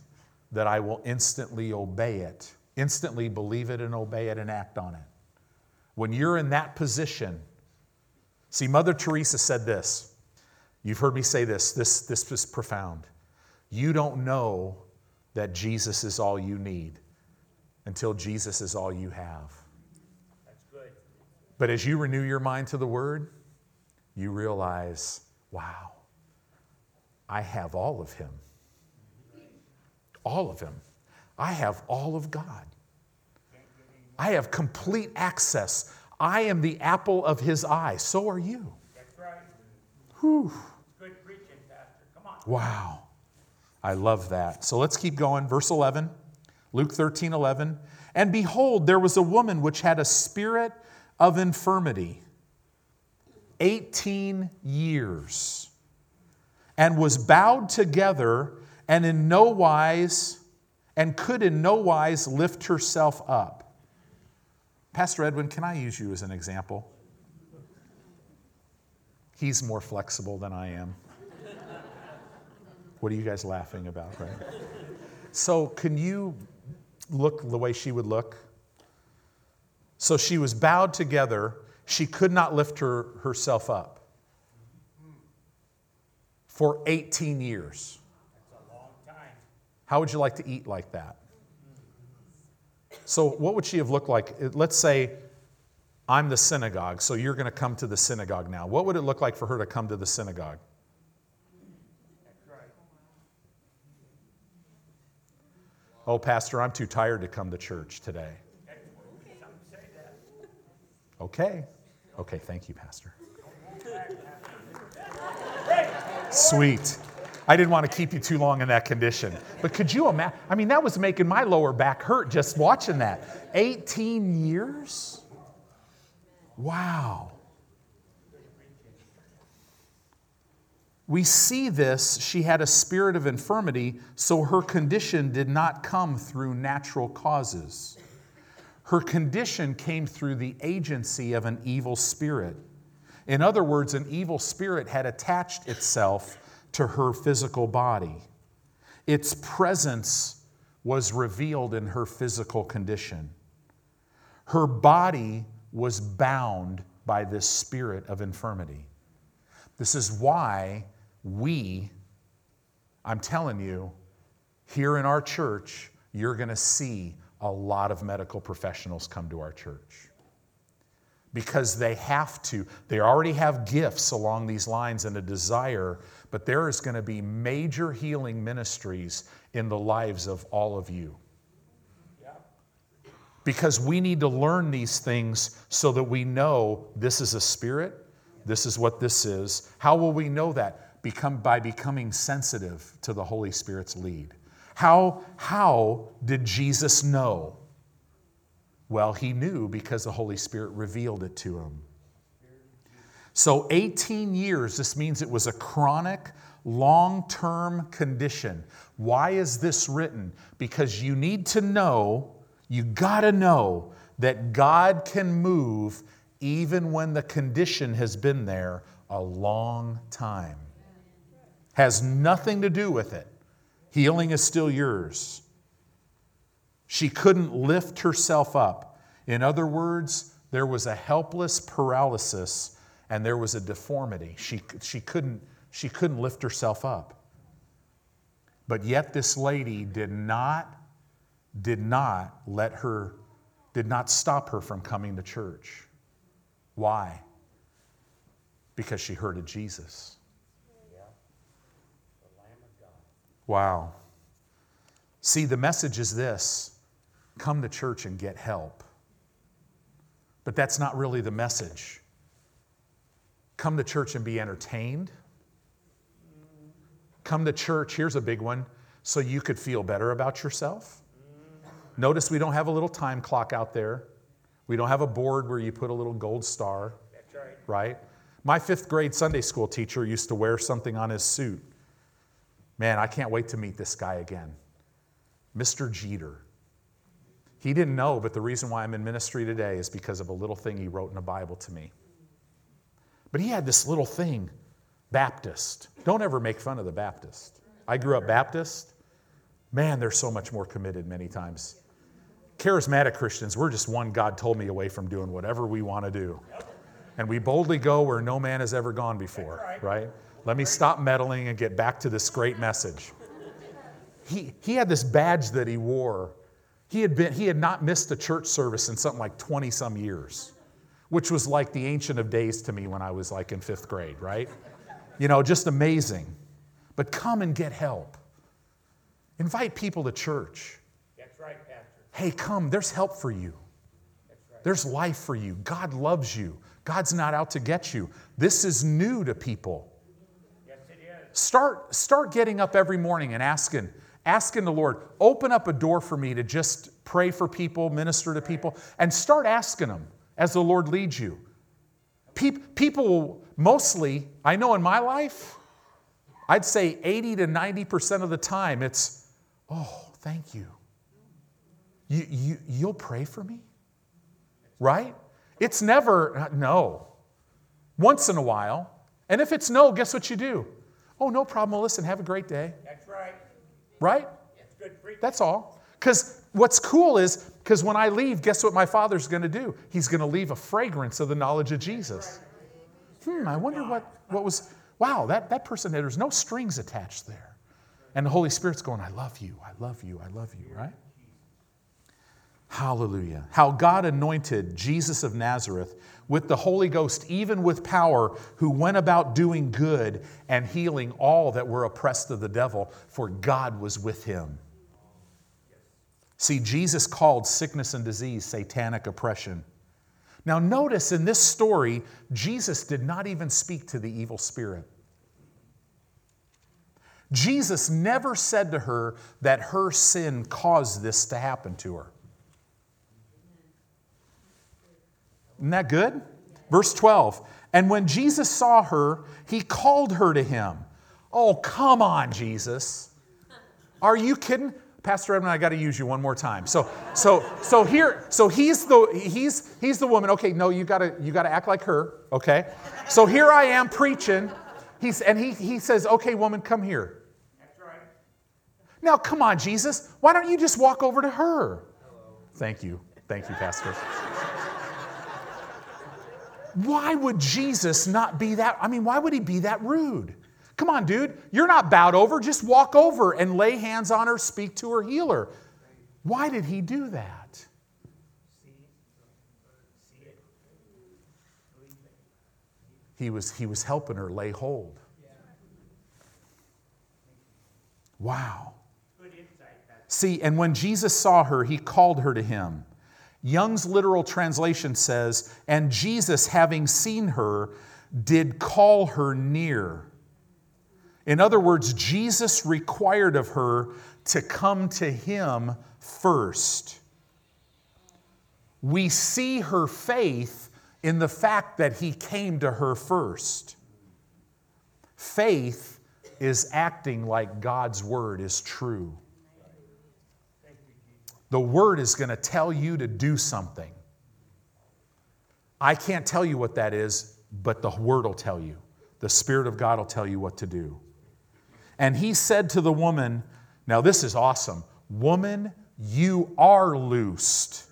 that I will instantly obey it, instantly believe it and obey it and act on it. When you're in that position, see, Mother Teresa said this. You've heard me say this, this, this is profound. You don't know that Jesus is all you need until Jesus is all you have. That's good. But as you renew your mind to the Word, you realize, wow, I have all of Him. All of Him. I have all of God. I have complete access. I am the apple of His eye. So are you. That's right. Whew. Good preaching, Pastor. Come on. Wow. I love that. So let's keep going. Verse 11, Luke 13, 11. And behold, there was a woman which had a spirit of infirmity 18 years and was bowed together and in no wise and could in no wise lift herself up. Pastor Edwin, can I use you as an example? He's more flexible than I am. What are you guys laughing about, right? So, can you look the way she would look? So, she was bowed together. She could not lift her, herself up for 18 years. How would you like to eat like that? So, what would she have looked like? Let's say I'm the synagogue, so you're going to come to the synagogue now. What would it look like for her to come to the synagogue? That's right. Oh, Pastor, I'm too tired to come to church today. Okay. Okay, thank you, Pastor. Sweet. I didn't want to keep you too long in that condition. But could you imagine? I mean, that was making my lower back hurt just watching that. 18 years? Wow. We see this. She had a spirit of infirmity, so her condition did not come through natural causes. Her condition came through the agency of an evil spirit. In other words, an evil spirit had attached itself to her physical body. Its presence was revealed in her physical condition. Her body was bound by this spirit of infirmity. This is why we, I'm telling you, here in our church, you're going to see a lot of medical professionals come to our church because they have to. They already have gifts along these lines and a desire, but there is going to be major healing ministries in the lives of all of you. Because we need to learn these things so that we know this is a spirit, this is what this is. How will we know that? Become by becoming sensitive to the Holy Spirit's lead. How, how did Jesus know? Well, he knew because the Holy Spirit revealed it to him. So, 18 years, this means it was a chronic, long term condition. Why is this written? Because you need to know, you got to know that God can move even when the condition has been there a long time. Has nothing to do with it. Healing is still yours. She couldn't lift herself up. In other words, there was a helpless paralysis and there was a deformity. She, she, couldn't, she couldn't lift herself up. But yet, this lady did not, did not let her did not stop her from coming to church. Why? Because she heard of Jesus. Yeah. The Lamb of God. Wow. See, the message is this come to church and get help. But that's not really the message. Come to church and be entertained. Come to church, here's a big one, so you could feel better about yourself. Notice we don't have a little time clock out there. We don't have a board where you put a little gold star, That's right. right? My fifth grade Sunday school teacher used to wear something on his suit. Man, I can't wait to meet this guy again. Mr. Jeter. He didn't know, but the reason why I'm in ministry today is because of a little thing he wrote in the Bible to me. But he had this little thing Baptist. Don't ever make fun of the Baptist. I grew up Baptist. Man, they're so much more committed many times. Charismatic Christians, we're just one God told me away from doing whatever we want to do. And we boldly go where no man has ever gone before, right? Let me stop meddling and get back to this great message. He, he had this badge that he wore. He had, been, he had not missed a church service in something like 20 some years, which was like the Ancient of Days to me when I was like in fifth grade, right? You know, just amazing. But come and get help. Invite people to church. That's right, Pastor. Hey, come, there's help for you. Right. There's life for you. God loves you. God's not out to get you. This is new to people. Start, start getting up every morning and asking, asking the Lord, open up a door for me to just pray for people, minister to people, and start asking them as the Lord leads you. Peop- people mostly, I know in my life, I'd say 80 to 90% of the time, it's, oh, thank you. You, you. You'll pray for me? Right? It's never, uh, no. Once in a while. And if it's no, guess what you do? Oh, no problem. Listen, have a great day. That's right. Right? That's good. That's all. Because what's cool is, because when I leave, guess what my father's going to do? He's going to leave a fragrance of the knowledge of Jesus. Hmm, I wonder what, what was, wow, that, that person, there's no strings attached there. And the Holy Spirit's going, I love you, I love you, I love you, right? Hallelujah. How God anointed Jesus of Nazareth with the Holy Ghost, even with power, who went about doing good and healing all that were oppressed of the devil, for God was with him. See, Jesus called sickness and disease satanic oppression. Now, notice in this story, Jesus did not even speak to the evil spirit. Jesus never said to her that her sin caused this to happen to her. Isn't that good? Verse 12. And when Jesus saw her, he called her to him. Oh, come on, Jesus. Are you kidding? Pastor Edmund, I got to use you one more time. So, so, so here, so he's the he's he's the woman. Okay, no, you got to you got to act like her. Okay, so here I am preaching. He's and he he says, okay, woman, come here. That's right. Now, come on, Jesus. Why don't you just walk over to her? Thank you, thank you, Pastor. Why would Jesus not be that? I mean, why would he be that rude? Come on, dude. You're not bowed over. Just walk over and lay hands on her, speak to her, heal her. Why did he do that? See, see it. Believe it. He was, he was helping her lay hold. Wow. Good insight, Pastor. See, and when Jesus saw her, he called her to him. Young's literal translation says, and Jesus, having seen her, did call her near. In other words, Jesus required of her to come to him first. We see her faith in the fact that he came to her first. Faith is acting like God's word is true. The word is going to tell you to do something. I can't tell you what that is, but the word will tell you. The Spirit of God will tell you what to do. And he said to the woman, Now this is awesome. Woman, you are loosed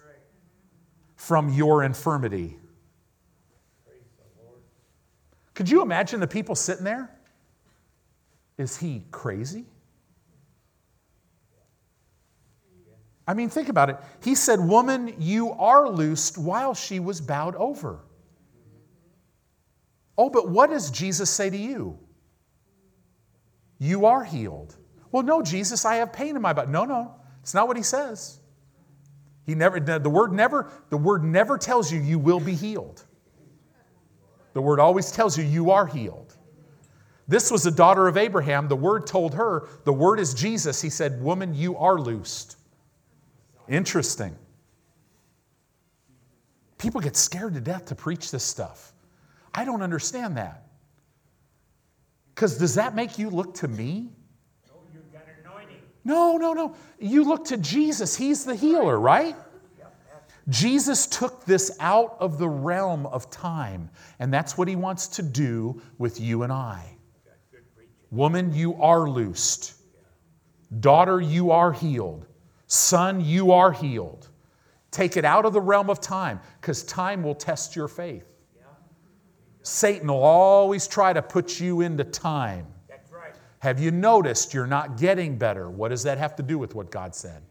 from your infirmity. Could you imagine the people sitting there? Is he crazy? I mean, think about it. He said, Woman, you are loosed while she was bowed over. Oh, but what does Jesus say to you? You are healed. Well, no, Jesus, I have pain in my body. No, no, it's not what he says. He never, the word never, the word never tells you you will be healed. The word always tells you you are healed. This was a daughter of Abraham. The word told her, the word is Jesus. He said, Woman, you are loosed. Interesting. People get scared to death to preach this stuff. I don't understand that. Because does that make you look to me? No, no, no. You look to Jesus. He's the healer, right? Jesus took this out of the realm of time, and that's what he wants to do with you and I. Woman, you are loosed. Daughter, you are healed. Son, you are healed. Take it out of the realm of time because time will test your faith. Satan will always try to put you into time. That's right. Have you noticed you're not getting better? What does that have to do with what God said?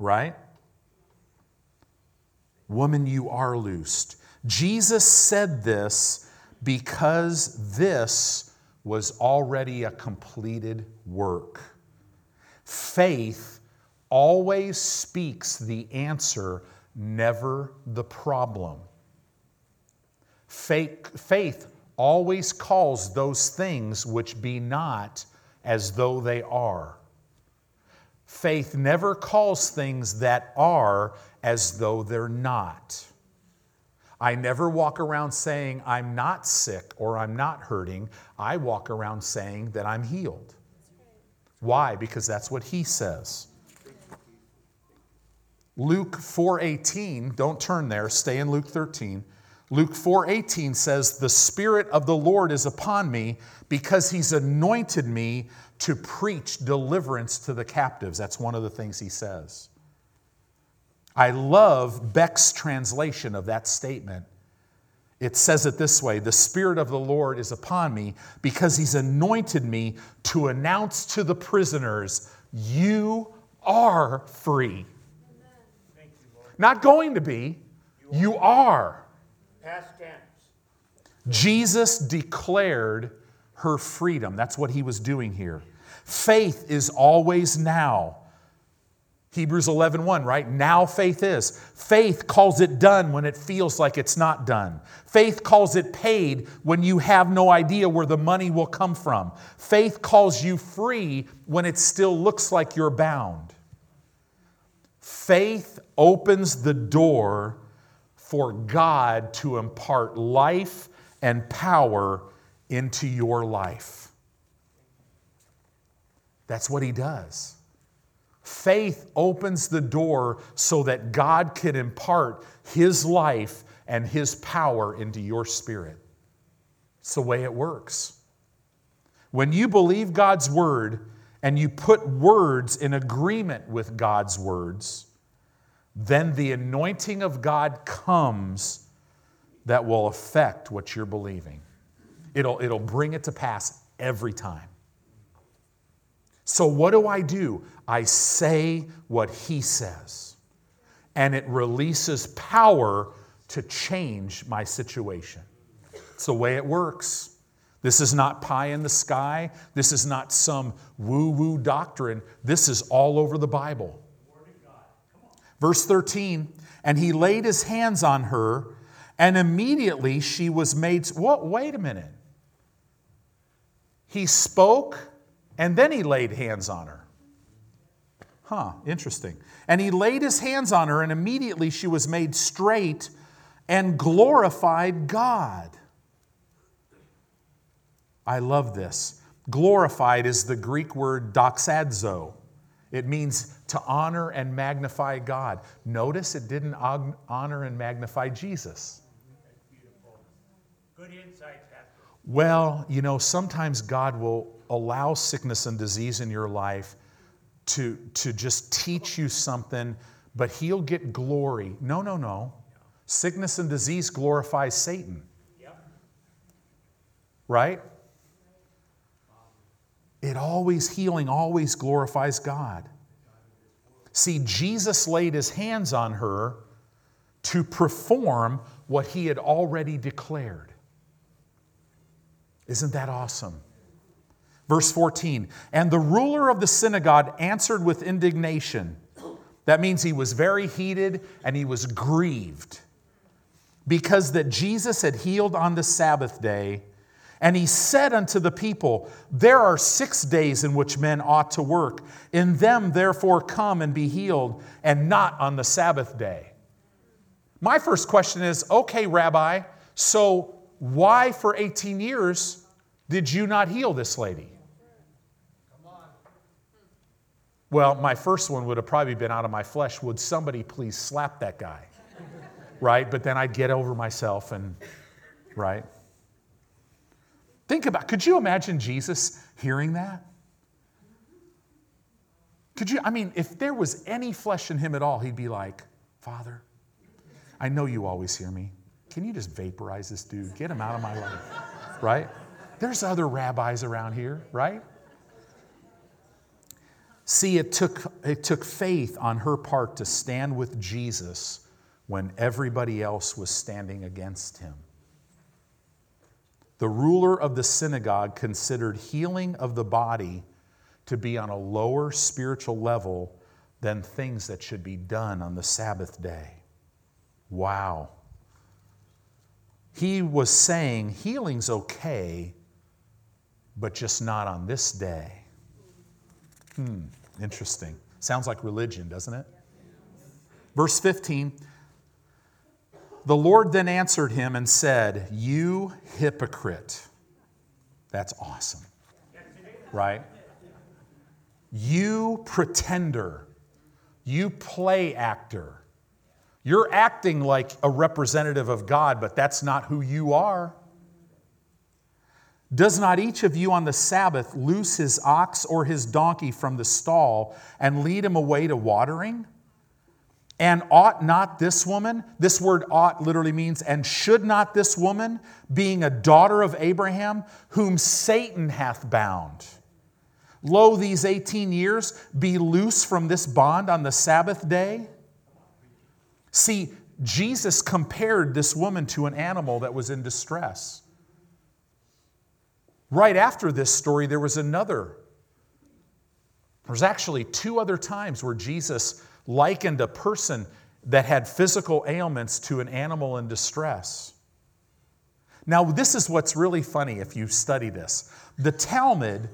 Right? Woman, you are loosed. Jesus said this because this was already a completed work. Faith always speaks the answer, never the problem. Faith, faith always calls those things which be not as though they are. Faith never calls things that are as though they're not. I never walk around saying I'm not sick or I'm not hurting. I walk around saying that I'm healed. Why? Because that's what he says. Luke 4:18, don't turn there, stay in Luke 13. Luke 4:18 says, "The spirit of the Lord is upon me because he's anointed me to preach deliverance to the captives." That's one of the things he says. I love Beck's translation of that statement. It says it this way The Spirit of the Lord is upon me because He's anointed me to announce to the prisoners, You are free. You, Not going to be, you are. Past tense. Jesus declared her freedom. That's what He was doing here. Faith is always now. Hebrews 11:1, right? Now faith is. Faith calls it done when it feels like it's not done. Faith calls it paid when you have no idea where the money will come from. Faith calls you free when it still looks like you're bound. Faith opens the door for God to impart life and power into your life. That's what he does. Faith opens the door so that God can impart His life and His power into your spirit. It's the way it works. When you believe God's word and you put words in agreement with God's words, then the anointing of God comes that will affect what you're believing. It'll, it'll bring it to pass every time. So, what do I do? I say what he says, and it releases power to change my situation. It's the way it works. This is not pie in the sky. This is not some woo woo doctrine. This is all over the Bible. Verse 13, and he laid his hands on her, and immediately she was made. What? Wait a minute. He spoke, and then he laid hands on her. Huh, interesting. And he laid his hands on her, and immediately she was made straight and glorified God. I love this. Glorified is the Greek word doxazo. It means to honor and magnify God. Notice it didn't honor and magnify Jesus. Good insight, Pastor. Well, you know, sometimes God will allow sickness and disease in your life to, to just teach you something, but He'll get glory. No, no, no. Sickness and disease glorifies Satan, right? It always, healing always glorifies God. See, Jesus laid his hands on her to perform what he had already declared. Isn't that awesome? Verse 14, and the ruler of the synagogue answered with indignation. That means he was very heated and he was grieved because that Jesus had healed on the Sabbath day. And he said unto the people, There are six days in which men ought to work. In them, therefore, come and be healed, and not on the Sabbath day. My first question is okay, Rabbi, so why for 18 years did you not heal this lady? Well, my first one would have probably been out of my flesh. Would somebody please slap that guy? right? But then I'd get over myself and, right? Think about, could you imagine Jesus hearing that? Could you, I mean, if there was any flesh in him at all, he'd be like, Father, I know you always hear me. Can you just vaporize this dude? Get him out of my life, right? There's other rabbis around here, right? See, it took, it took faith on her part to stand with Jesus when everybody else was standing against him. The ruler of the synagogue considered healing of the body to be on a lower spiritual level than things that should be done on the Sabbath day. Wow. He was saying healing's okay, but just not on this day. Hmm, interesting. Sounds like religion, doesn't it? Verse 15 The Lord then answered him and said, You hypocrite. That's awesome, right? You pretender, you play actor. You're acting like a representative of God, but that's not who you are. Does not each of you on the Sabbath loose his ox or his donkey from the stall and lead him away to watering? And ought not this woman, this word ought literally means, and should not this woman, being a daughter of Abraham, whom Satan hath bound, lo, these 18 years, be loose from this bond on the Sabbath day? See, Jesus compared this woman to an animal that was in distress. Right after this story, there was another. There was actually two other times where Jesus likened a person that had physical ailments to an animal in distress. Now, this is what's really funny if you study this. The Talmud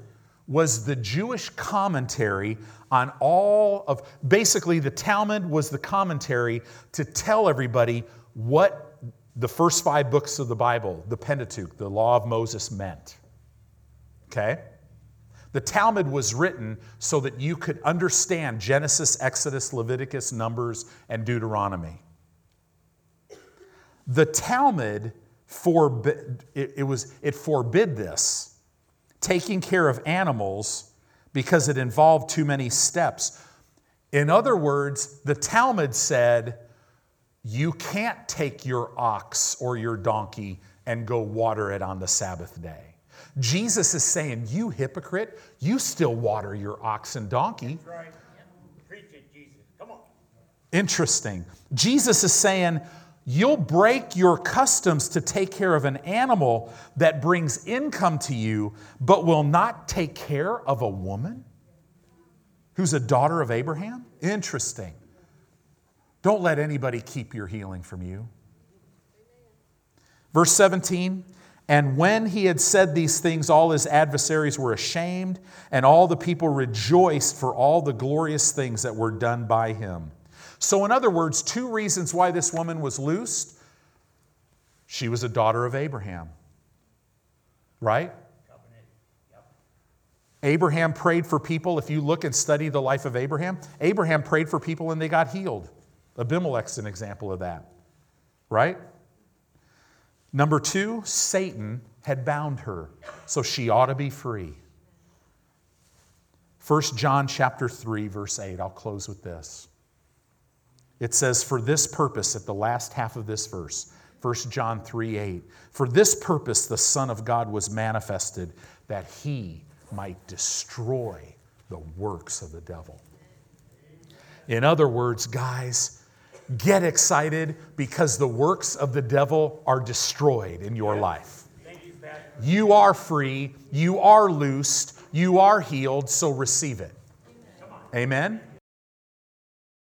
was the Jewish commentary on all of, basically, the Talmud was the commentary to tell everybody what the first five books of the Bible, the Pentateuch, the law of Moses, meant. Okay? The Talmud was written so that you could understand Genesis, Exodus, Leviticus, Numbers, and Deuteronomy. The Talmud forbid, it, it, was, it forbid this, taking care of animals, because it involved too many steps. In other words, the Talmud said, you can't take your ox or your donkey and go water it on the Sabbath day. Jesus is saying, You hypocrite, you still water your ox and donkey. That's right. Preach it, Jesus. Come on. Interesting. Jesus is saying, You'll break your customs to take care of an animal that brings income to you, but will not take care of a woman who's a daughter of Abraham? Interesting. Don't let anybody keep your healing from you. Verse 17 and when he had said these things, all his adversaries were ashamed, and all the people rejoiced for all the glorious things that were done by him. So, in other words, two reasons why this woman was loosed she was a daughter of Abraham, right? Abraham prayed for people. If you look and study the life of Abraham, Abraham prayed for people and they got healed. Abimelech's an example of that, right? Number two, Satan had bound her, so she ought to be free. 1 John chapter 3 verse 8. I'll close with this. It says for this purpose at the last half of this verse, 1 John 3 8. For this purpose the Son of God was manifested that he might destroy the works of the devil. In other words, guys, get excited because the works of the devil are destroyed in your life. You, You are free, you are loosed, you are healed, so receive it. Amen?